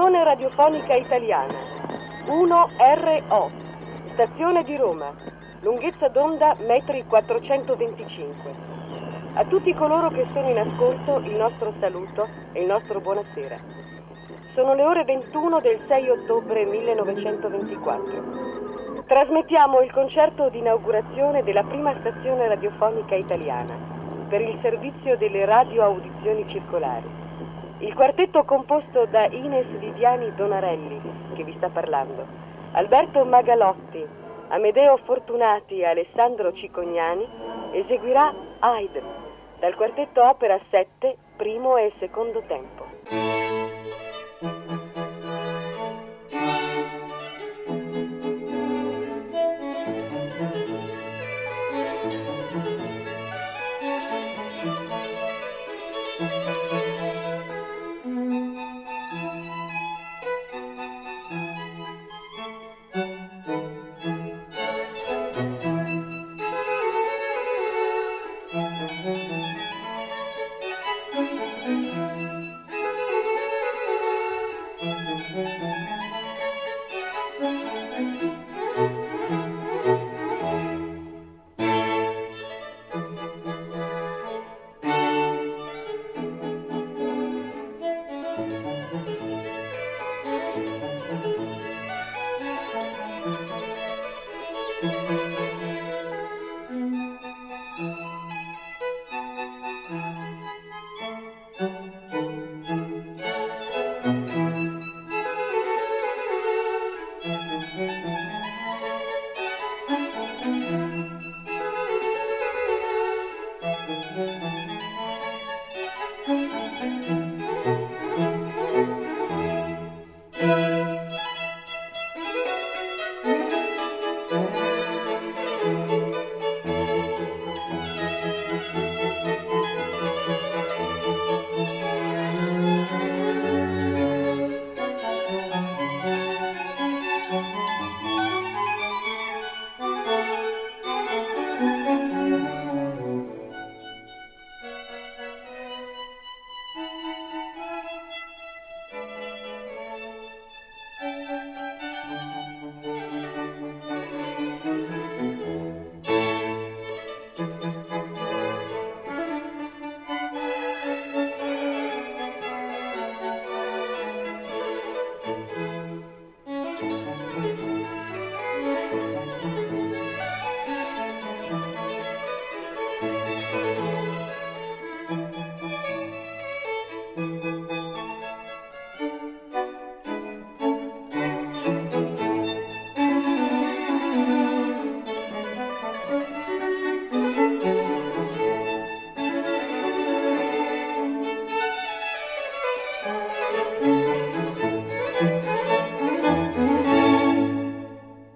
Unione Radiofonica Italiana. 1RO Stazione di Roma. Lunghezza d'onda metri 425 A tutti coloro che sono in ascolto il nostro saluto e il nostro buonasera. Sono le ore 21 del 6 ottobre 1924 Trasmettiamo il concerto di inaugurazione della prima stazione radiofonica italiana per il servizio delle radioaudizioni circolari il quartetto composto da Ines Viviani Donarelli, che vi sta parlando, Alberto Magalotti, Amedeo Fortunati e Alessandro Cicognani, eseguirà Aide, dal quartetto Opera 7, primo e secondo tempo.